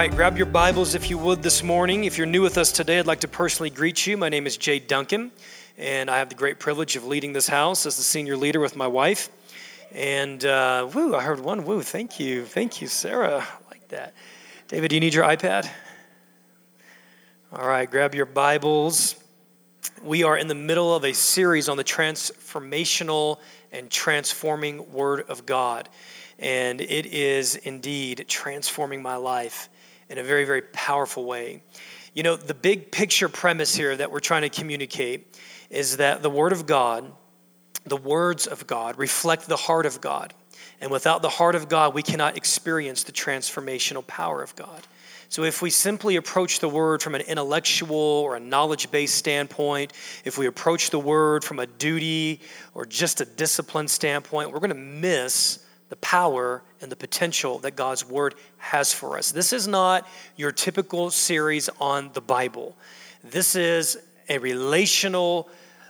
right, grab your Bibles if you would this morning. If you're new with us today, I'd like to personally greet you. My name is Jay Duncan, and I have the great privilege of leading this house as the senior leader with my wife. And uh, woo, I heard one woo. Thank you. Thank you, Sarah. I like that. David, do you need your iPad? All right, grab your Bibles. We are in the middle of a series on the transformational and transforming Word of God and it is indeed transforming my life in a very, very powerful way. You know, the big picture premise here that we're trying to communicate is that the Word of God, the words of God, reflect the heart of God. And without the heart of God, we cannot experience the transformational power of God. So, if we simply approach the word from an intellectual or a knowledge based standpoint, if we approach the word from a duty or just a discipline standpoint, we're going to miss the power and the potential that God's Word has for us. This is not your typical series on the Bible. This is a relational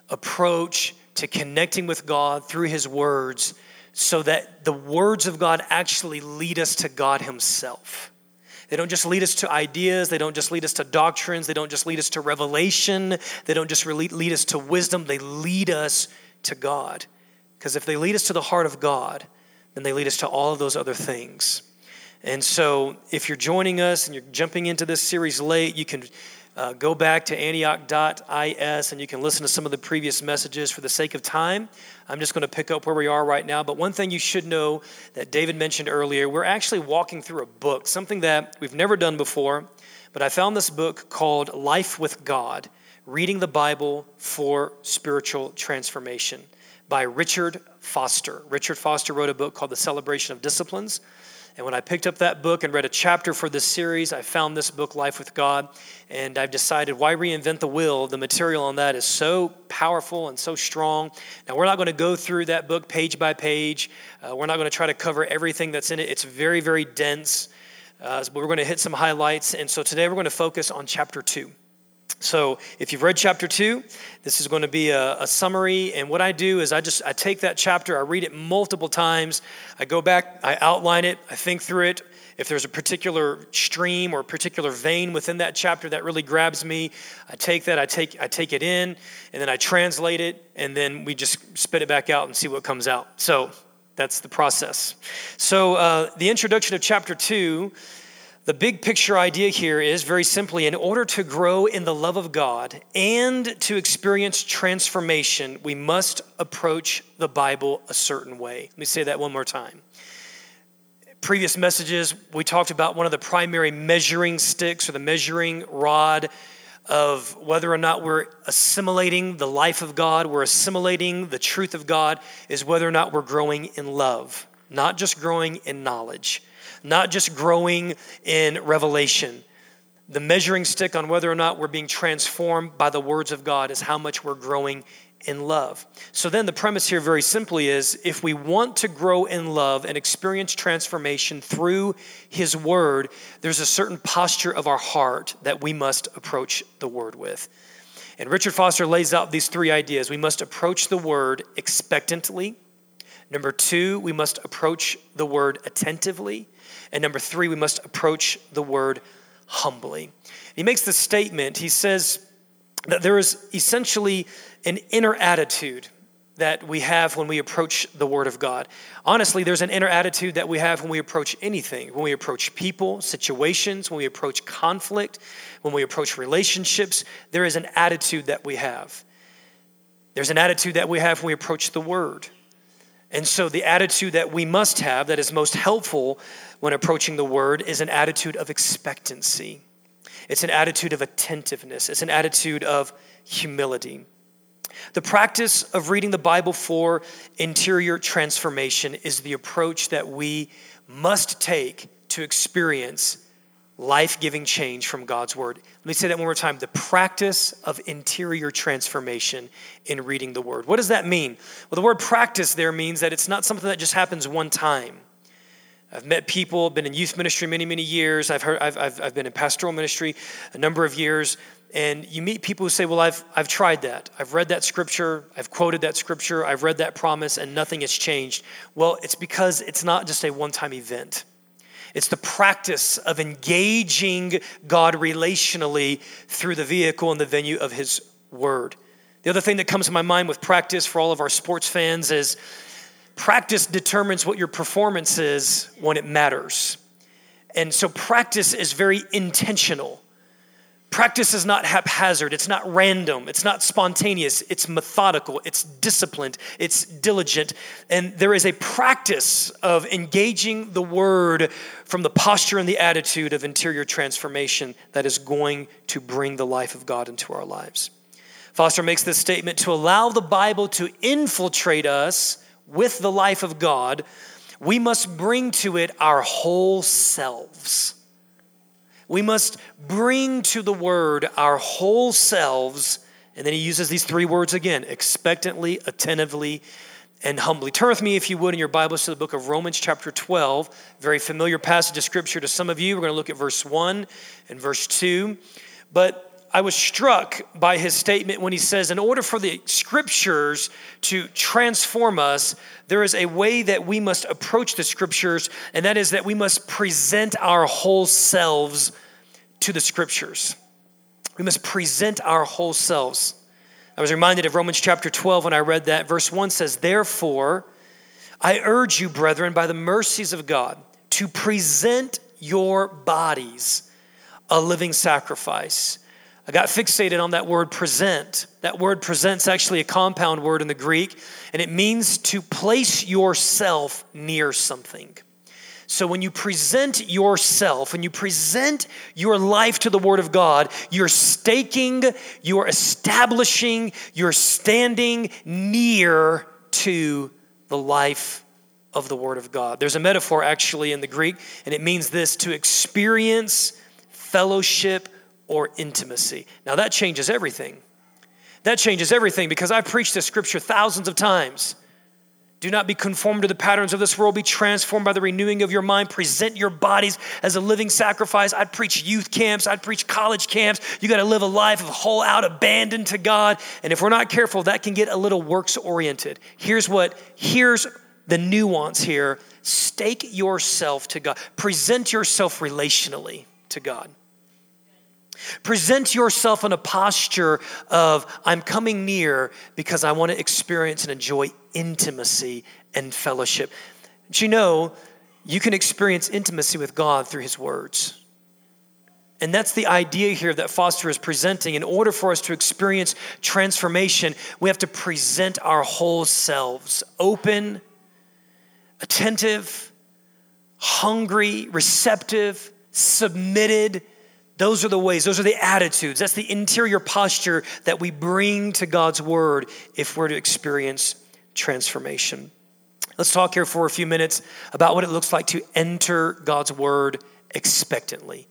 approach to connecting with God through His words so that the words of God actually lead us to God Himself. They don't just lead us to ideas. They don't just lead us to doctrines. They don't just lead us to revelation. They don't just lead us to wisdom. They lead us to God. Because if they lead us to the heart of God, then they lead us to all of those other things. And so, if you're joining us and you're jumping into this series late, you can uh, go back to antioch.is and you can listen to some of the previous messages for the sake of time. I'm just going to pick up where we are right now. But one thing you should know that David mentioned earlier, we're actually walking through a book, something that we've never done before. But I found this book called Life with God Reading the Bible for Spiritual Transformation by Richard Foster. Richard Foster wrote a book called The Celebration of Disciplines. And when I picked up that book and read a chapter for this series, I found this book, Life with God, and I've decided why reinvent the wheel? The material on that is so powerful and so strong. Now, we're not going to go through that book page by page. Uh, we're not going to try to cover everything that's in it. It's very, very dense, uh, but we're going to hit some highlights. And so today we're going to focus on chapter two. So, if you've read chapter two, this is going to be a, a, summary. And what I do is I just I take that chapter, I read it multiple times, I go back, I outline it, I think through it. If there's a particular stream or a particular vein within that chapter that really grabs me, I take that, I take I take it in, and then I translate it, and then we just spit it back out and see what comes out. So that's the process. So uh, the introduction of chapter two the big picture idea here is very simply in order to grow in the love of God and to experience transformation, we must approach the Bible a certain way. Let me say that one more time. Previous messages, we talked about one of the primary measuring sticks or the measuring rod of whether or not we're assimilating the life of God, we're assimilating the truth of God, is whether or not we're growing in love, not just growing in knowledge not just growing in revelation. The measuring stick on whether or not we're being transformed by the words of God is how much we're growing in love. So then the premise here very simply is if we want to grow in love and experience transformation through his word, there's a certain posture of our heart that we must approach the word with. And Richard Foster lays out these three ideas. We must approach the word expectantly. Number 2, we must approach the word attentively. And number three, we must approach the word humbly. He makes the statement, he says that there is essentially an inner attitude that we have when we approach the Word of God. Honestly, there's an inner attitude that we have when we approach anything, when we approach people, situations, when we approach conflict, when we approach relationships. There is an attitude that we have. There's an attitude that we have when we approach the Word. And so, the attitude that we must have that is most helpful when approaching the Word is an attitude of expectancy. It's an attitude of attentiveness. It's an attitude of humility. The practice of reading the Bible for interior transformation is the approach that we must take to experience life giving change from God's Word. Let me say that one more time. The practice of interior transformation in reading the Word. What does that mean? Well, the word practice there means that it's not something that just happens one time. I've met people, been in youth ministry many, many years. I've, heard, I've, I've, I've been in pastoral ministry a number of years. And you meet people who say, Well, I've, I've tried that. I've read that scripture. I've quoted that scripture. I've read that promise, and nothing has changed. Well, it's because it's not just a one time event. It's the practice of engaging God relationally through the vehicle and the venue of His Word. The other thing that comes to my mind with practice for all of our sports fans is practice determines what your performance is when it matters. And so practice is very intentional. Practice is not haphazard, it's not random, it's not spontaneous, it's methodical, it's disciplined, it's diligent. And there is a practice of engaging the word from the posture and the attitude of interior transformation that is going to bring the life of God into our lives. Foster makes this statement to allow the Bible to infiltrate us with the life of God, we must bring to it our whole selves. We must bring to the word our whole selves. And then he uses these three words again expectantly, attentively, and humbly. Turn with me, if you would, in your Bibles to the book of Romans, chapter 12. Very familiar passage of scripture to some of you. We're going to look at verse 1 and verse 2. But I was struck by his statement when he says, in order for the scriptures to transform us, there is a way that we must approach the scriptures, and that is that we must present our whole selves to the scriptures. We must present our whole selves. I was reminded of Romans chapter 12 when I read that. Verse 1 says, Therefore, I urge you, brethren, by the mercies of God, to present your bodies a living sacrifice. I got fixated on that word present. That word present's actually a compound word in the Greek, and it means to place yourself near something. So when you present yourself, when you present your life to the Word of God, you're staking, you're establishing, you're standing near to the life of the Word of God. There's a metaphor actually in the Greek, and it means this to experience fellowship or intimacy. Now that changes everything. That changes everything because I've preached this scripture thousands of times. Do not be conformed to the patterns of this world. Be transformed by the renewing of your mind. Present your bodies as a living sacrifice. I'd preach youth camps. I'd preach college camps. You got to live a life of whole out abandon to God. And if we're not careful, that can get a little works oriented. Here's what, here's the nuance here. Stake yourself to God. Present yourself relationally to God. Present yourself in a posture of, I'm coming near because I want to experience and enjoy intimacy and fellowship. But you know, you can experience intimacy with God through His words. And that's the idea here that Foster is presenting. In order for us to experience transformation, we have to present our whole selves open, attentive, hungry, receptive, submitted those are the ways, those are the attitudes, that's the interior posture that we bring to God's word if we're to experience transformation. Let's talk here for a few minutes about what it looks like to enter God's word expectantly.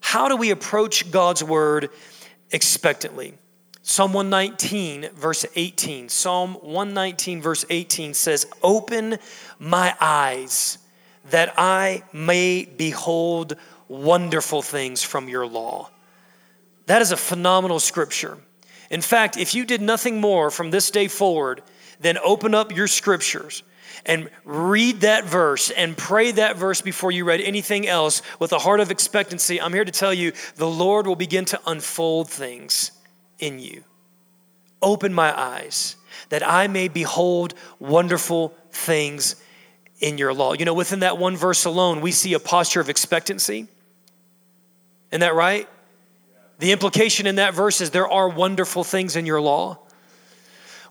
How do we approach God's word expectantly? Psalm 119, verse 18. Psalm 119, verse 18 says, Open my eyes that I may behold wonderful things from your law. That is a phenomenal scripture. In fact, if you did nothing more from this day forward than open up your scriptures and read that verse and pray that verse before you read anything else with a heart of expectancy, I'm here to tell you the Lord will begin to unfold things in you. Open my eyes that I may behold wonderful things in your law. You know, within that one verse alone, we see a posture of expectancy. Isn't that right? The implication in that verse is there are wonderful things in your law.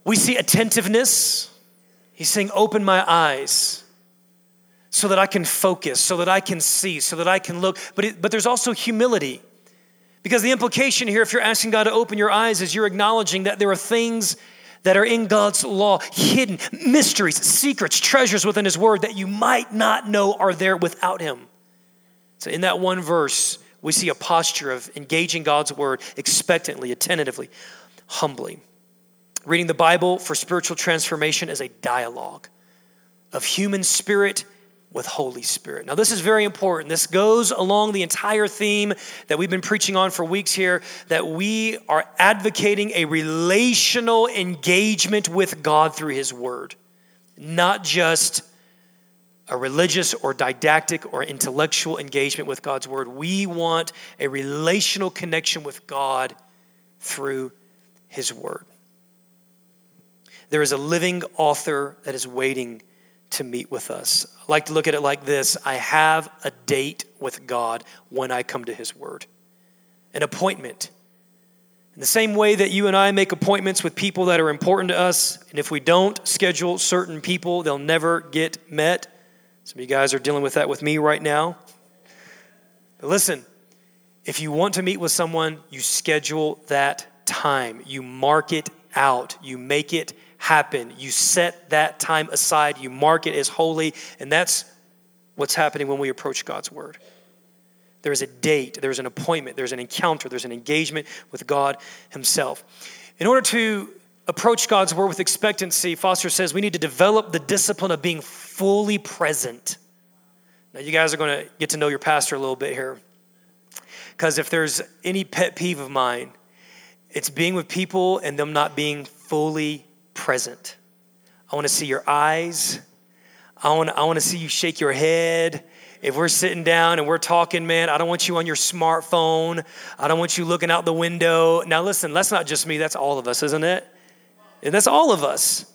We see attentiveness. He's saying, Open my eyes so that I can focus, so that I can see, so that I can look. But, it, but there's also humility. Because the implication here, if you're asking God to open your eyes, is you're acknowledging that there are things that are in God's law, hidden mysteries, secrets, treasures within His Word that you might not know are there without Him. So, in that one verse, we see a posture of engaging God's word expectantly, attentively, humbly. Reading the Bible for spiritual transformation is a dialogue of human spirit with Holy Spirit. Now, this is very important. This goes along the entire theme that we've been preaching on for weeks here that we are advocating a relational engagement with God through His Word, not just a religious or didactic or intellectual engagement with God's word. We want a relational connection with God through his word. There is a living author that is waiting to meet with us. I like to look at it like this I have a date with God when I come to his word, an appointment. In the same way that you and I make appointments with people that are important to us, and if we don't schedule certain people, they'll never get met. Some of you guys are dealing with that with me right now. But listen, if you want to meet with someone, you schedule that time, you mark it out, you make it happen, you set that time aside, you mark it as holy, and that's what's happening when we approach God's word. There's a date, there's an appointment, there's an encounter, there's an engagement with God Himself. In order to approach God's word with expectancy, Foster says we need to develop the discipline of being fully present. Now, you guys are going to get to know your pastor a little bit here. Because if there's any pet peeve of mine, it's being with people and them not being fully present. I want to see your eyes. I want, I want to see you shake your head if we're sitting down and we're talking, man, I don't want you on your smartphone. I don't want you looking out the window. Now, listen, that's not just me, that's all of us, isn't it? And that's all of us.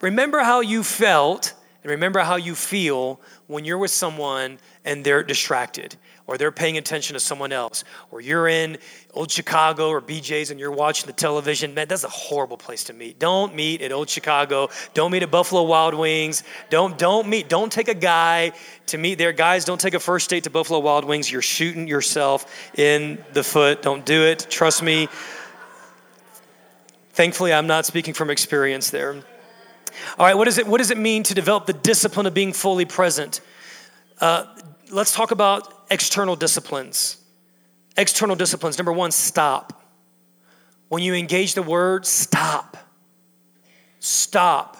Remember how you felt and remember how you feel when you're with someone and they're distracted or they're paying attention to someone else, or you're in Old Chicago or BJ's and you're watching the television, man, that's a horrible place to meet. Don't meet at Old Chicago. Don't meet at Buffalo Wild Wings. Don't don't meet. Don't take a guy to meet there. Guys, don't take a first date to Buffalo Wild Wings. You're shooting yourself in the foot. Don't do it. Trust me. Thankfully, I'm not speaking from experience there. All right, what, is it, what does it mean to develop the discipline of being fully present? Uh, let's talk about external disciplines. External disciplines. Number one, stop. When you engage the word, stop. Stop.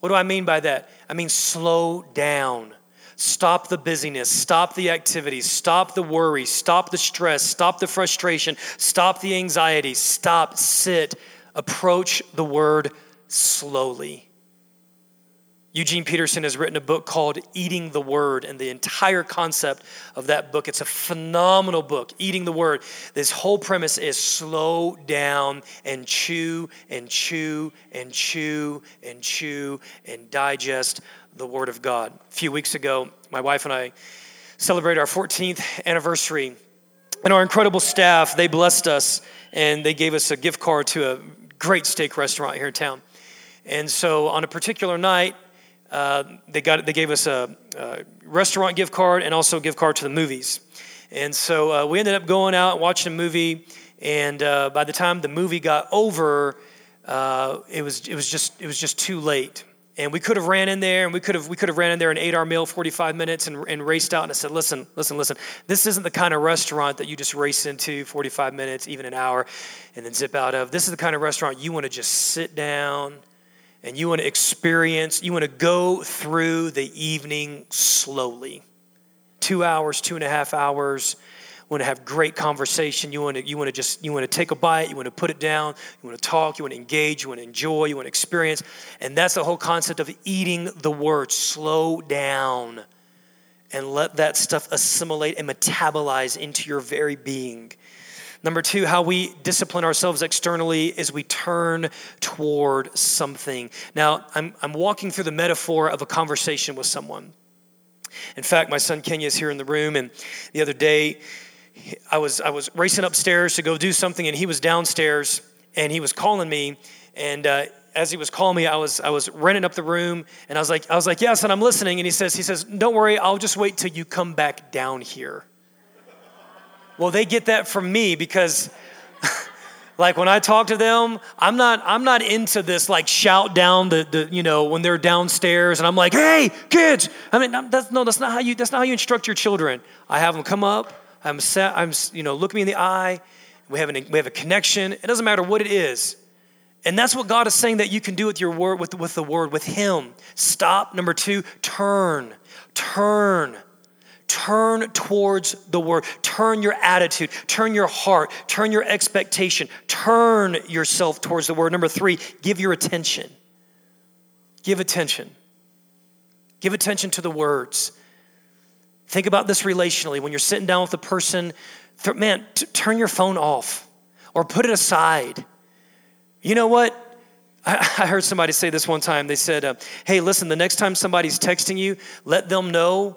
What do I mean by that? I mean, slow down. Stop the busyness, stop the activities, stop the worry, stop the stress, stop the frustration, stop the anxiety, stop, sit, approach the word slowly. Eugene Peterson has written a book called Eating the Word, and the entire concept of that book, it's a phenomenal book, Eating the Word. This whole premise is slow down and chew and chew and chew and chew and digest the Word of God. A few weeks ago, my wife and I celebrated our 14th anniversary, and our incredible staff, they blessed us and they gave us a gift card to a great steak restaurant here in town. And so on a particular night, uh, they got they gave us a, a, restaurant gift card and also a gift card to the movies. And so uh, we ended up going out watching a movie. And uh, by the time the movie got over, uh, it was it was just it was just too late. And we could have ran in there and we could have we could have ran in there and ate our meal 45 minutes and, and raced out. And I said, listen, listen, listen. This isn't the kind of restaurant that you just race into 45 minutes, even an hour, and then zip out of. This is the kind of restaurant you want to just sit down and you want to experience, you want to go through the evening slowly. Two hours, two and a half hours. Want to have great conversation. You want to, you want to just, you want to take a bite. You want to put it down. You want to talk. You want to engage. You want to enjoy. You want to experience. And that's the whole concept of eating the word. Slow down and let that stuff assimilate and metabolize into your very being. Number two, how we discipline ourselves externally is we turn toward something. Now, I'm, I'm walking through the metaphor of a conversation with someone. In fact, my son Kenya is here in the room, and the other day, I was, I was racing upstairs to go do something, and he was downstairs, and he was calling me, and uh, as he was calling me, I was I was running up the room, and I was like I was like, "Yes," and I'm listening. And he says, "He says, don't worry, I'll just wait till you come back down here." Well, they get that from me because like when I talk to them, I'm not I'm not into this like shout down the, the you know when they're downstairs and I'm like, "Hey, kids." I mean, that's no that's not how you that's not how you instruct your children. I have them come up, I'm set I'm you know, look me in the eye. We have an, we have a connection. It doesn't matter what it is. And that's what God is saying that you can do with your word with with the word with him. Stop number 2, turn. Turn turn towards the word. Turn your attitude, turn your heart, turn your expectation, turn yourself towards the word. Number three, give your attention. Give attention. Give attention to the words. Think about this relationally. When you're sitting down with a person, th- man, t- turn your phone off or put it aside. You know what? I, I heard somebody say this one time. They said, uh, Hey, listen, the next time somebody's texting you, let them know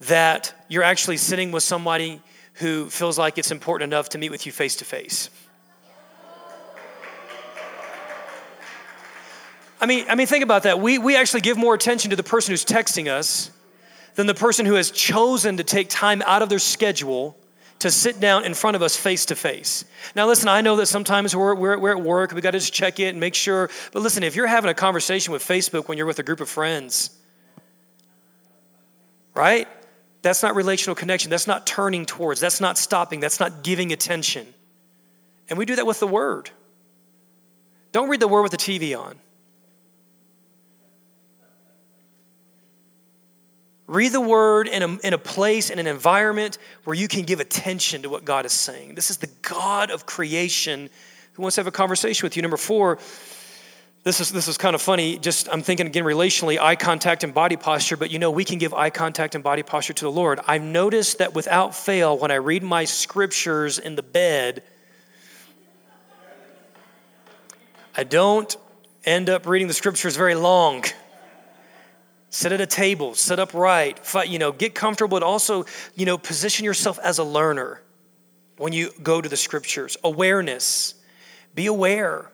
that you're actually sitting with somebody who feels like it's important enough to meet with you face to face. I mean, I mean, think about that. We, we actually give more attention to the person who's texting us than the person who has chosen to take time out of their schedule to sit down in front of us face to face. Now, listen, I know that sometimes we're, we're, we're at work, we got to just check it and make sure. But listen, if you're having a conversation with Facebook when you're with a group of friends, right? That's not relational connection. That's not turning towards. That's not stopping. That's not giving attention. And we do that with the Word. Don't read the Word with the TV on. Read the word in a, in a place, in an environment where you can give attention to what God is saying. This is the God of creation who wants to have a conversation with you. Number four, this is, this is kind of funny. Just I'm thinking again relationally, eye contact and body posture, but you know, we can give eye contact and body posture to the Lord. I've noticed that without fail, when I read my scriptures in the bed, I don't end up reading the scriptures very long. Sit at a table, sit upright, fight, you know, get comfortable, but also, you know, position yourself as a learner when you go to the scriptures. Awareness. Be aware.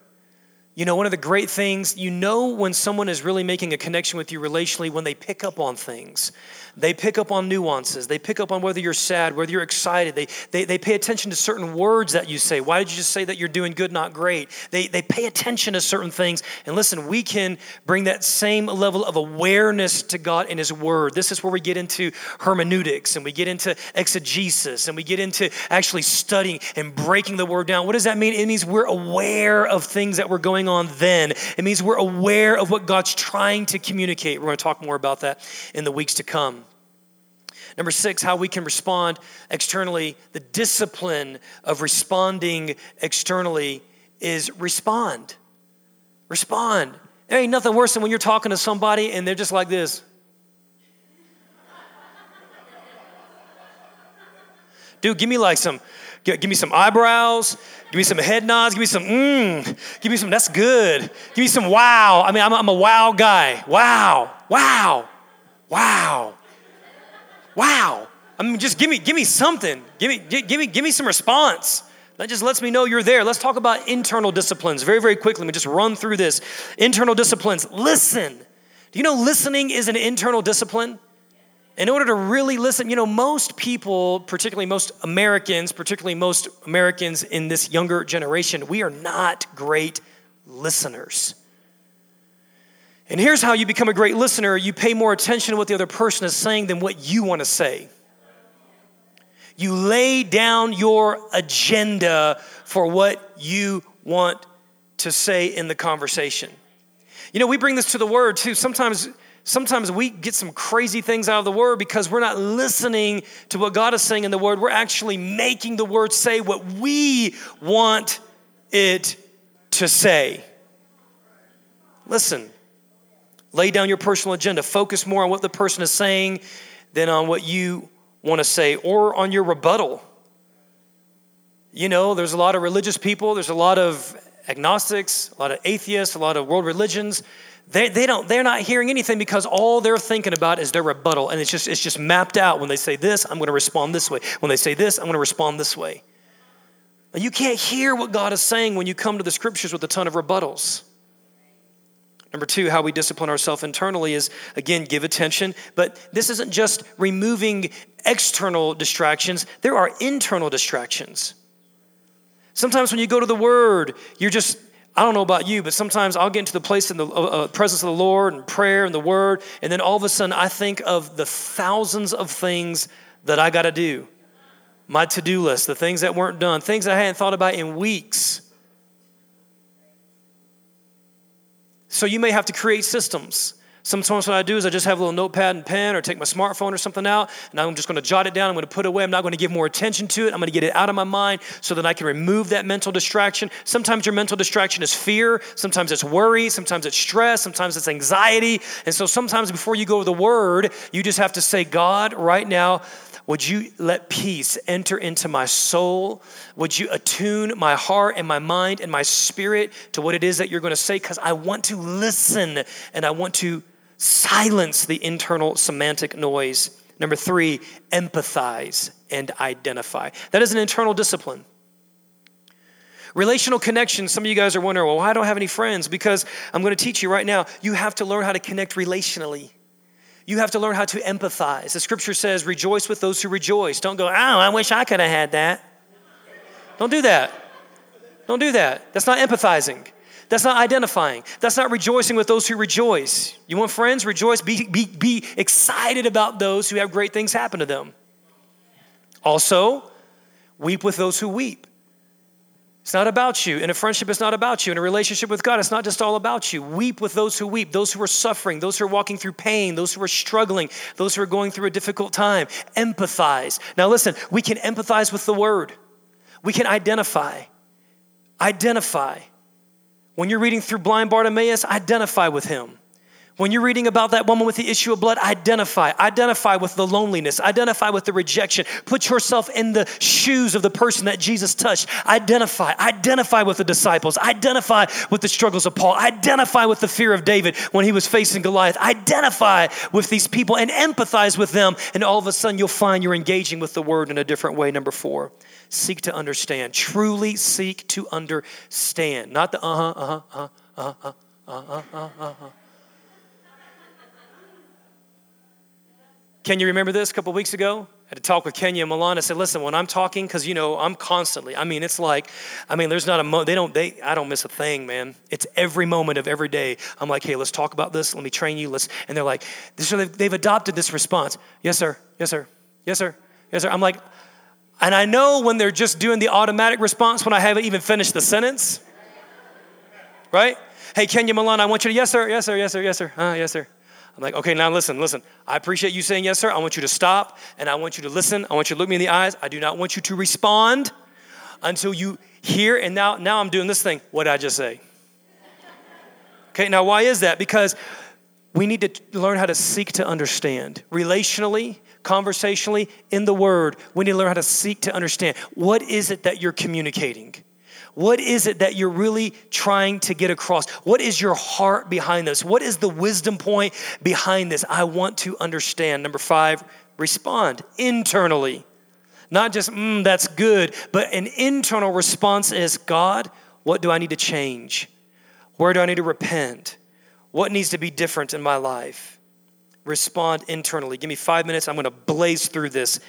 You know, one of the great things, you know when someone is really making a connection with you relationally when they pick up on things. They pick up on nuances. They pick up on whether you're sad, whether you're excited. They, they, they pay attention to certain words that you say. Why did you just say that you're doing good, not great? They, they pay attention to certain things. And listen, we can bring that same level of awareness to God in His Word. This is where we get into hermeneutics and we get into exegesis and we get into actually studying and breaking the Word down. What does that mean? It means we're aware of things that we're going on then. It means we're aware of what God's trying to communicate. We're going to talk more about that in the weeks to come. Number six, how we can respond externally. The discipline of responding externally is respond. Respond. There ain't nothing worse than when you're talking to somebody and they're just like this. Dude, give me like some, give me some eyebrows, give me some head nods, give me some mmm, give me some, that's good. Give me some wow. I mean, I'm, I'm a wow guy. Wow, wow, wow. Wow. I mean, just give me, give me something. Give me, give me, give me some response. That just lets me know you're there. Let's talk about internal disciplines very, very quickly. Let me just run through this. Internal disciplines. Listen. Do you know listening is an internal discipline? In order to really listen, you know, most people, particularly most Americans, particularly most Americans in this younger generation, we are not great listeners. And here's how you become a great listener you pay more attention to what the other person is saying than what you want to say. You lay down your agenda for what you want to say in the conversation. You know, we bring this to the word too. Sometimes sometimes we get some crazy things out of the word because we're not listening to what God is saying in the word. We're actually making the word say what we want it to say. Listen, Lay down your personal agenda. Focus more on what the person is saying than on what you want to say or on your rebuttal. You know, there's a lot of religious people, there's a lot of agnostics, a lot of atheists, a lot of world religions. They, they don't, they're not hearing anything because all they're thinking about is their rebuttal. And it's just, it's just mapped out. When they say this, I'm going to respond this way. When they say this, I'm going to respond this way. You can't hear what God is saying when you come to the scriptures with a ton of rebuttals. Number two, how we discipline ourselves internally is again, give attention. But this isn't just removing external distractions, there are internal distractions. Sometimes when you go to the Word, you're just, I don't know about you, but sometimes I'll get into the place in the uh, uh presence of the Lord and prayer and the Word, and then all of a sudden I think of the thousands of things that I got to do. My to do list, the things that weren't done, things I hadn't thought about in weeks. So you may have to create systems. Sometimes what I do is I just have a little notepad and pen or take my smartphone or something out and I'm just going to jot it down. I'm going to put it away. I'm not going to give more attention to it. I'm going to get it out of my mind so that I can remove that mental distraction. Sometimes your mental distraction is fear. Sometimes it's worry. Sometimes it's stress. Sometimes it's anxiety. And so sometimes before you go to the word, you just have to say, God, right now, would you let peace enter into my soul? Would you attune my heart and my mind and my spirit to what it is that you're going to say? Because I want to listen and I want to silence the internal semantic noise. Number three, empathize and identify. That is an internal discipline. Relational connection, some of you guys are wondering, well, why don't I have any friends? Because I'm going to teach you right now, you have to learn how to connect relationally. You have to learn how to empathize. The scripture says, rejoice with those who rejoice. Don't go, oh, I wish I could have had that. Don't do that. Don't do that. That's not empathizing. That's not identifying. That's not rejoicing with those who rejoice. You want friends? Rejoice. Be, be, be excited about those who have great things happen to them. Also, weep with those who weep. It's not about you. In a friendship, it's not about you. In a relationship with God, it's not just all about you. Weep with those who weep, those who are suffering, those who are walking through pain, those who are struggling, those who are going through a difficult time. Empathize. Now, listen, we can empathize with the word, we can identify. Identify. When you're reading through blind Bartimaeus, identify with him. When you're reading about that woman with the issue of blood, identify. Identify with the loneliness. Identify with the rejection. Put yourself in the shoes of the person that Jesus touched. Identify. Identify with the disciples. Identify with the struggles of Paul. Identify with the fear of David when he was facing Goliath. Identify with these people and empathize with them. And all of a sudden, you'll find you're engaging with the word in a different way. Number four, seek to understand. Truly seek to understand. Not the uh huh, uh huh, uh huh, uh huh, uh huh, uh huh. Can you remember this a couple weeks ago? I had to talk with Kenya and Milan. I said, listen, when I'm talking, because you know, I'm constantly, I mean, it's like, I mean, there's not a mo they don't, they, I don't miss a thing, man. It's every moment of every day. I'm like, hey, let's talk about this. Let me train you. Let's, and they're like, so they've, they've adopted this response. Yes, sir. Yes, sir. Yes, sir. Yes, sir. I'm like, and I know when they're just doing the automatic response when I haven't even finished the sentence. Right? Hey, Kenya Milan, I want you to, yes, sir, yes, sir, yes, sir, yes, sir, uh, yes, sir. I'm like, okay, now listen, listen. I appreciate you saying yes, sir. I want you to stop and I want you to listen. I want you to look me in the eyes. I do not want you to respond until you hear. And now, now I'm doing this thing. What did I just say? Okay, now why is that? Because we need to learn how to seek to understand relationally, conversationally, in the word. We need to learn how to seek to understand. What is it that you're communicating? What is it that you're really trying to get across? What is your heart behind this? What is the wisdom point behind this? I want to understand. Number five, respond internally. Not just, mm, that's good, but an internal response is God, what do I need to change? Where do I need to repent? What needs to be different in my life? Respond internally. Give me five minutes. I'm going to blaze through this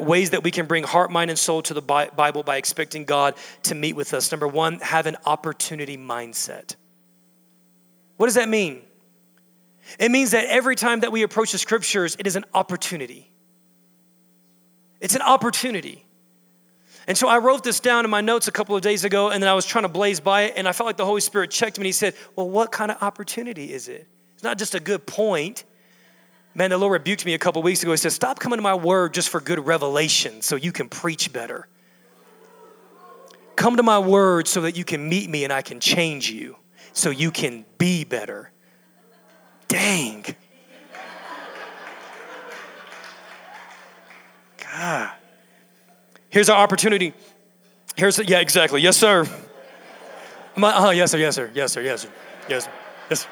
ways that we can bring heart, mind, and soul to the Bible by expecting God to meet with us. Number one, have an opportunity mindset. What does that mean? It means that every time that we approach the scriptures, it is an opportunity. It's an opportunity. And so I wrote this down in my notes a couple of days ago, and then I was trying to blaze by it, and I felt like the Holy Spirit checked me and He said, Well, what kind of opportunity is it? It's not just a good point, Man, the Lord rebuked me a couple weeks ago. He said, Stop coming to my word just for good revelation so you can preach better. Come to my word so that you can meet me and I can change you so you can be better. Dang. God. Here's our opportunity. Here's, yeah, exactly. Yes, sir. uh, yes, sir, yes, sir, yes, sir, yes, sir, yes, sir. Yes, sir.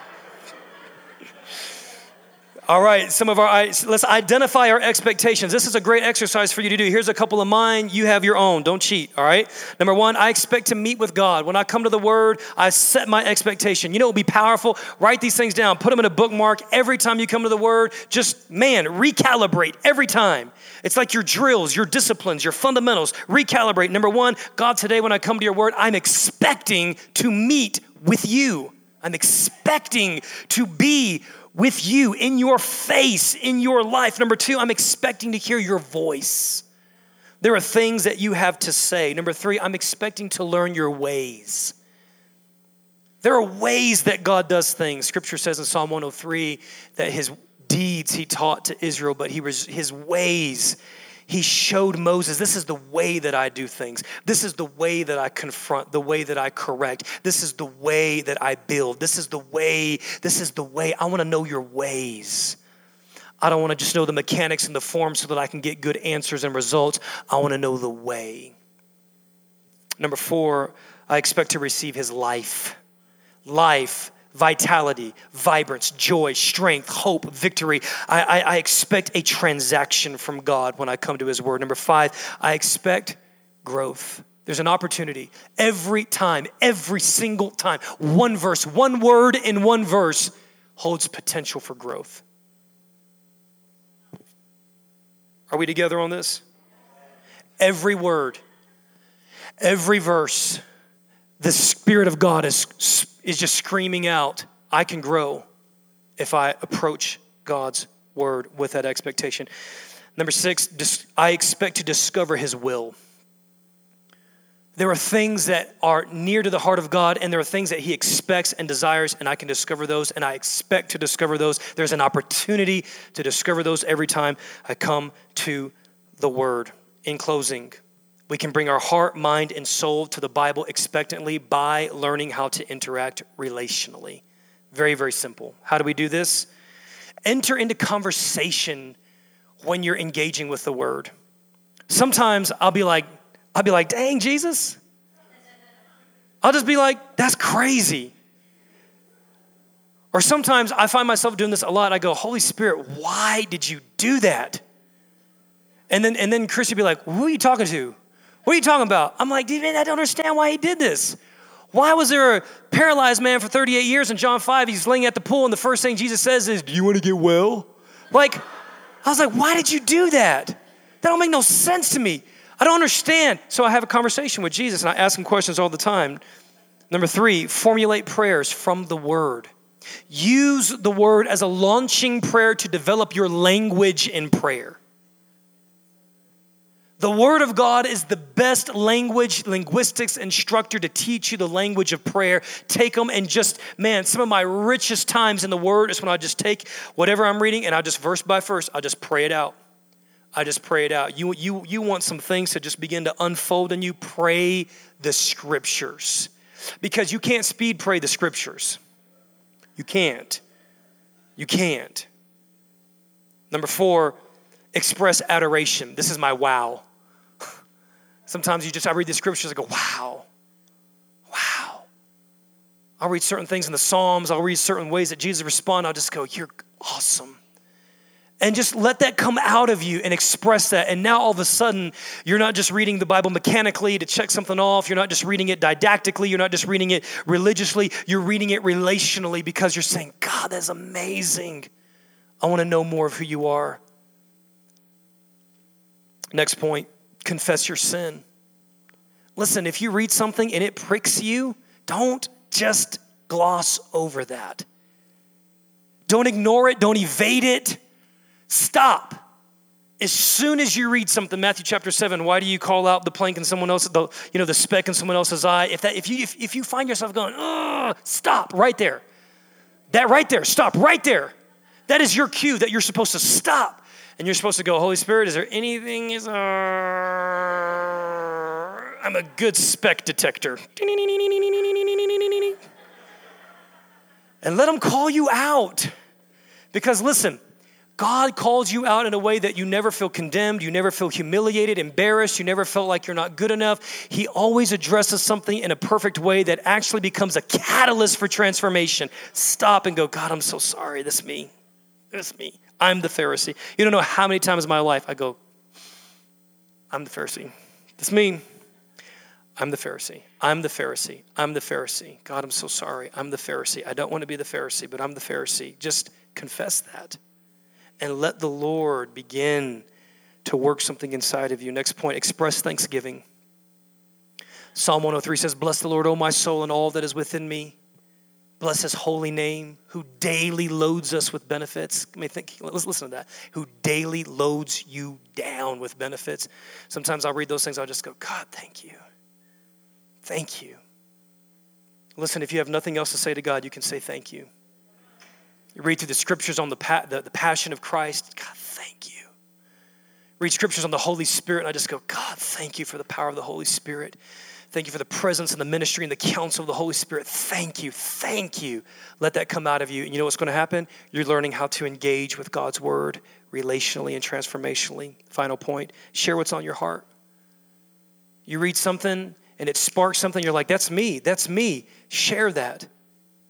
All right, some of our, let's identify our expectations. This is a great exercise for you to do. Here's a couple of mine. You have your own. Don't cheat, all right? Number one, I expect to meet with God. When I come to the Word, I set my expectation. You know, it will be powerful. Write these things down, put them in a bookmark. Every time you come to the Word, just, man, recalibrate every time. It's like your drills, your disciplines, your fundamentals. Recalibrate. Number one, God, today when I come to your Word, I'm expecting to meet with you. I'm expecting to be with you, in your face, in your life. Number two, I'm expecting to hear your voice. There are things that you have to say. Number three, I'm expecting to learn your ways. There are ways that God does things. Scripture says in Psalm 103 that his deeds he taught to Israel, but he was his ways he showed Moses, this is the way that I do things. This is the way that I confront, the way that I correct. This is the way that I build. This is the way, this is the way. I want to know your ways. I don't want to just know the mechanics and the form so that I can get good answers and results. I want to know the way. Number four, I expect to receive his life. Life vitality, vibrance, joy, strength, hope, victory. I, I, I, expect a transaction from God when I come to His Word. Number five, I expect growth. There's an opportunity every time, every single time. One verse, one word in one verse holds potential for growth. Are we together on this? Every word, every verse, the Spirit of God is is just screaming out, I can grow if I approach God's word with that expectation. Number six, I expect to discover his will. There are things that are near to the heart of God, and there are things that He expects and desires, and I can discover those, and I expect to discover those. There's an opportunity to discover those every time I come to the Word. In closing, we can bring our heart, mind, and soul to the Bible expectantly by learning how to interact relationally. Very, very simple. How do we do this? Enter into conversation when you're engaging with the word. Sometimes I'll be like, I'll be like, dang, Jesus. I'll just be like, that's crazy. Or sometimes I find myself doing this a lot. I go, Holy Spirit, why did you do that? And then and then Chris would be like, who are you talking to? What are you talking about? I'm like, dude I don't understand why he did this. Why was there a paralyzed man for 38 years in John 5? He's laying at the pool, and the first thing Jesus says is, Do you want to get well? Like, I was like, Why did you do that? That don't make no sense to me. I don't understand. So I have a conversation with Jesus, and I ask him questions all the time. Number three, formulate prayers from the Word. Use the Word as a launching prayer to develop your language in prayer. The Word of God is the best language, linguistics instructor to teach you the language of prayer. Take them and just, man, some of my richest times in the Word is when I just take whatever I'm reading and I just verse by verse, I just pray it out. I just pray it out. You, you, you want some things to just begin to unfold and you pray the scriptures because you can't speed pray the scriptures. You can't. You can't. Number four, express adoration. This is my wow. Sometimes you just, I read the scriptures, I go, wow, wow. I'll read certain things in the Psalms, I'll read certain ways that Jesus responded, I'll just go, you're awesome. And just let that come out of you and express that. And now all of a sudden, you're not just reading the Bible mechanically to check something off. You're not just reading it didactically. You're not just reading it religiously. You're reading it relationally because you're saying, God, that's amazing. I want to know more of who you are. Next point confess your sin. Listen, if you read something and it pricks you, don't just gloss over that. Don't ignore it, don't evade it. Stop. As soon as you read something, Matthew chapter 7, why do you call out the plank in someone else's, the, you know, the speck in someone else's eye? If, that, if, you, if, if you find yourself going, stop right there. That right there, stop right there. That is your cue that you're supposed to stop and you're supposed to go, Holy Spirit, is there anything? Is I'm a good speck detector. And let them call you out. Because listen, God calls you out in a way that you never feel condemned, you never feel humiliated, embarrassed, you never felt like you're not good enough. He always addresses something in a perfect way that actually becomes a catalyst for transformation. Stop and go, God, I'm so sorry. This me. This me. I'm the Pharisee. You don't know how many times in my life I go, I'm the Pharisee. This me. I'm the Pharisee. I'm the Pharisee. I'm the Pharisee. God, I'm so sorry. I'm the Pharisee. I don't want to be the Pharisee, but I'm the Pharisee. Just confess that and let the Lord begin to work something inside of you. Next point express thanksgiving. Psalm 103 says, Bless the Lord, O my soul, and all that is within me. Bless his holy name, who daily loads us with benefits. I mean, think, let's listen to that. Who daily loads you down with benefits. Sometimes I'll read those things, I'll just go, God, thank you. Thank you. Listen, if you have nothing else to say to God, you can say thank you. You read through the scriptures on the, pa- the, the passion of Christ. God, thank you. Read scriptures on the Holy Spirit, and I just go, God, thank you for the power of the Holy Spirit. Thank you for the presence and the ministry and the counsel of the Holy Spirit. Thank you. Thank you. Let that come out of you. And you know what's going to happen? You're learning how to engage with God's word relationally and transformationally. Final point share what's on your heart. You read something and it sparks something, you're like, that's me. That's me. Share that.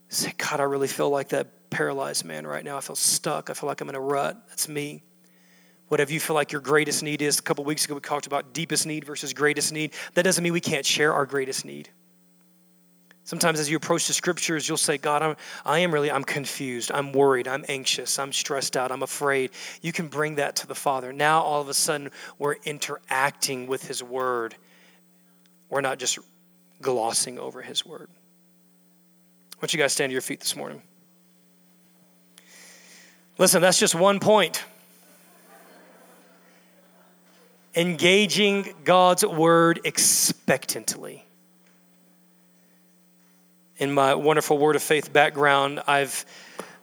Say, God, I really feel like that paralyzed man right now. I feel stuck. I feel like I'm in a rut. That's me whatever you feel like your greatest need is. A couple weeks ago, we talked about deepest need versus greatest need. That doesn't mean we can't share our greatest need. Sometimes as you approach the scriptures, you'll say, God, I'm, I am really, I'm confused. I'm worried. I'm anxious. I'm stressed out. I'm afraid. You can bring that to the Father. Now, all of a sudden, we're interacting with His Word. We're not just glossing over His Word. Why don't you guys stand to your feet this morning? Listen, that's just one point engaging God's word expectantly. In my wonderful word of faith background, I've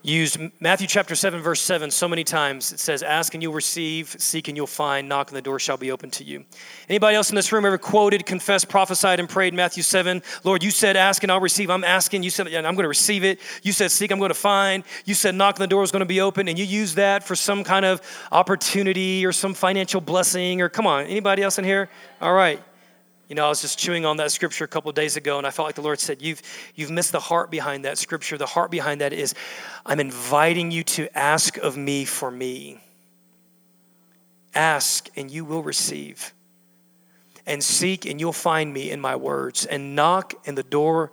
used Matthew chapter 7, verse 7 so many times. It says, Ask and you'll receive, seek and you'll find, knock and the door shall be open to you. Anybody else in this room ever quoted, confessed, prophesied, and prayed Matthew 7? Lord, you said, Ask and I'll receive. I'm asking. You said, and I'm going to receive it. You said, Seek, I'm going to find. You said, Knock and the door is going to be open. And you use that for some kind of opportunity or some financial blessing or come on, anybody else in here? All right. You know, I was just chewing on that scripture a couple days ago, and I felt like the Lord said, You've, you've missed the heart behind that scripture. The heart behind that is, I'm inviting you to ask of me for me. Ask, and you will receive. And seek, and you'll find me in my words. And knock, and the door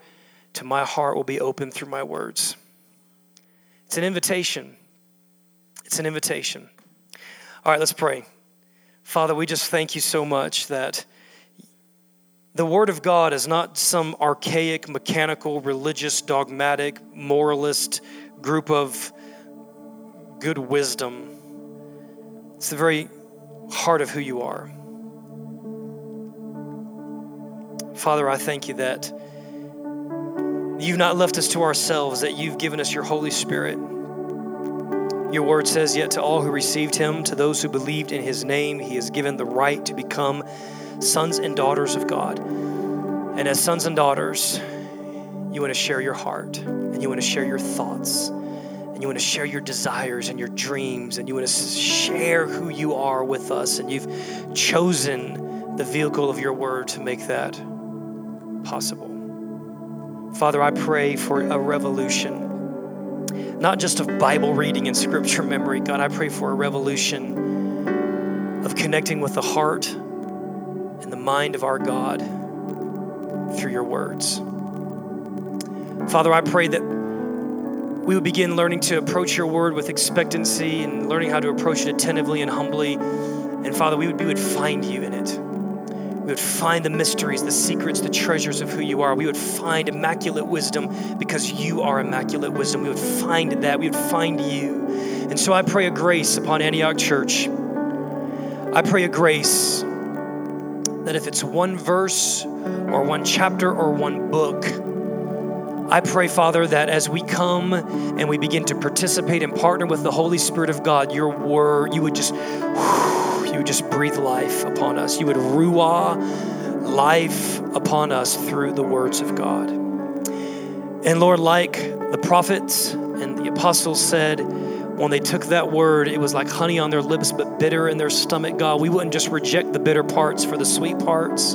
to my heart will be open through my words. It's an invitation. It's an invitation. All right, let's pray. Father, we just thank you so much that the Word of God is not some archaic, mechanical, religious, dogmatic, moralist group of good wisdom. It's the very heart of who you are. Father, I thank you that you've not left us to ourselves, that you've given us your Holy Spirit. Your word says, Yet to all who received him, to those who believed in his name, he has given the right to become sons and daughters of God. And as sons and daughters, you want to share your heart and you want to share your thoughts and you want to share your desires and your dreams and you want to share who you are with us. And you've chosen the vehicle of your word to make that possible. Father, I pray for a revolution, not just of Bible reading and scripture memory. God, I pray for a revolution of connecting with the heart and the mind of our God through your words. Father, I pray that we would begin learning to approach your word with expectancy and learning how to approach it attentively and humbly. And Father, we would, we would find you in it. We would find the mysteries, the secrets, the treasures of who you are. We would find immaculate wisdom because you are immaculate wisdom. We would find that. We would find you. And so I pray a grace upon Antioch Church. I pray a grace that if it's one verse or one chapter or one book, I pray, Father, that as we come and we begin to participate and partner with the Holy Spirit of God, your word, you would just, you would just breathe life upon us. You would ruah life upon us through the words of God. And Lord, like the prophets and the apostles said, when they took that word, it was like honey on their lips, but bitter in their stomach. God, we wouldn't just reject the bitter parts for the sweet parts.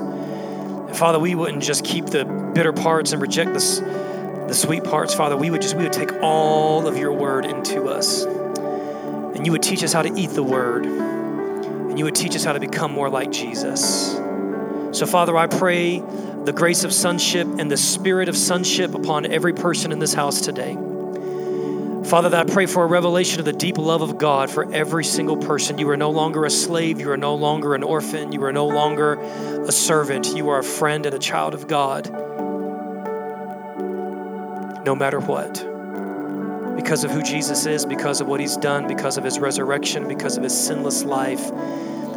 Father, we wouldn't just keep the bitter parts and reject the, the sweet parts. Father, we would just we would take all of your word into us. And you would teach us how to eat the word. And you would teach us how to become more like Jesus. So, Father, I pray the grace of sonship and the spirit of sonship upon every person in this house today. Father, that I pray for a revelation of the deep love of God for every single person. You are no longer a slave. You are no longer an orphan. You are no longer a servant. You are a friend and a child of God. No matter what. Because of who Jesus is, because of what he's done, because of his resurrection, because of his sinless life,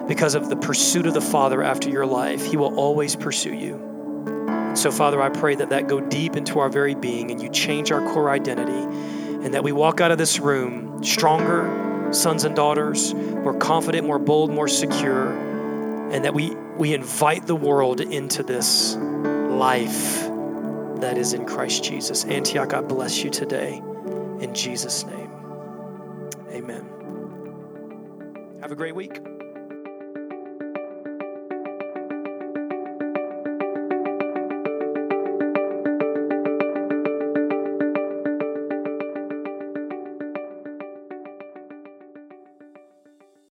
because of the pursuit of the Father after your life, he will always pursue you. So, Father, I pray that that go deep into our very being and you change our core identity and that we walk out of this room stronger sons and daughters, more confident, more bold, more secure, and that we, we invite the world into this life that is in Christ Jesus. Antioch, I bless you today in Jesus' name. Amen. Have a great week.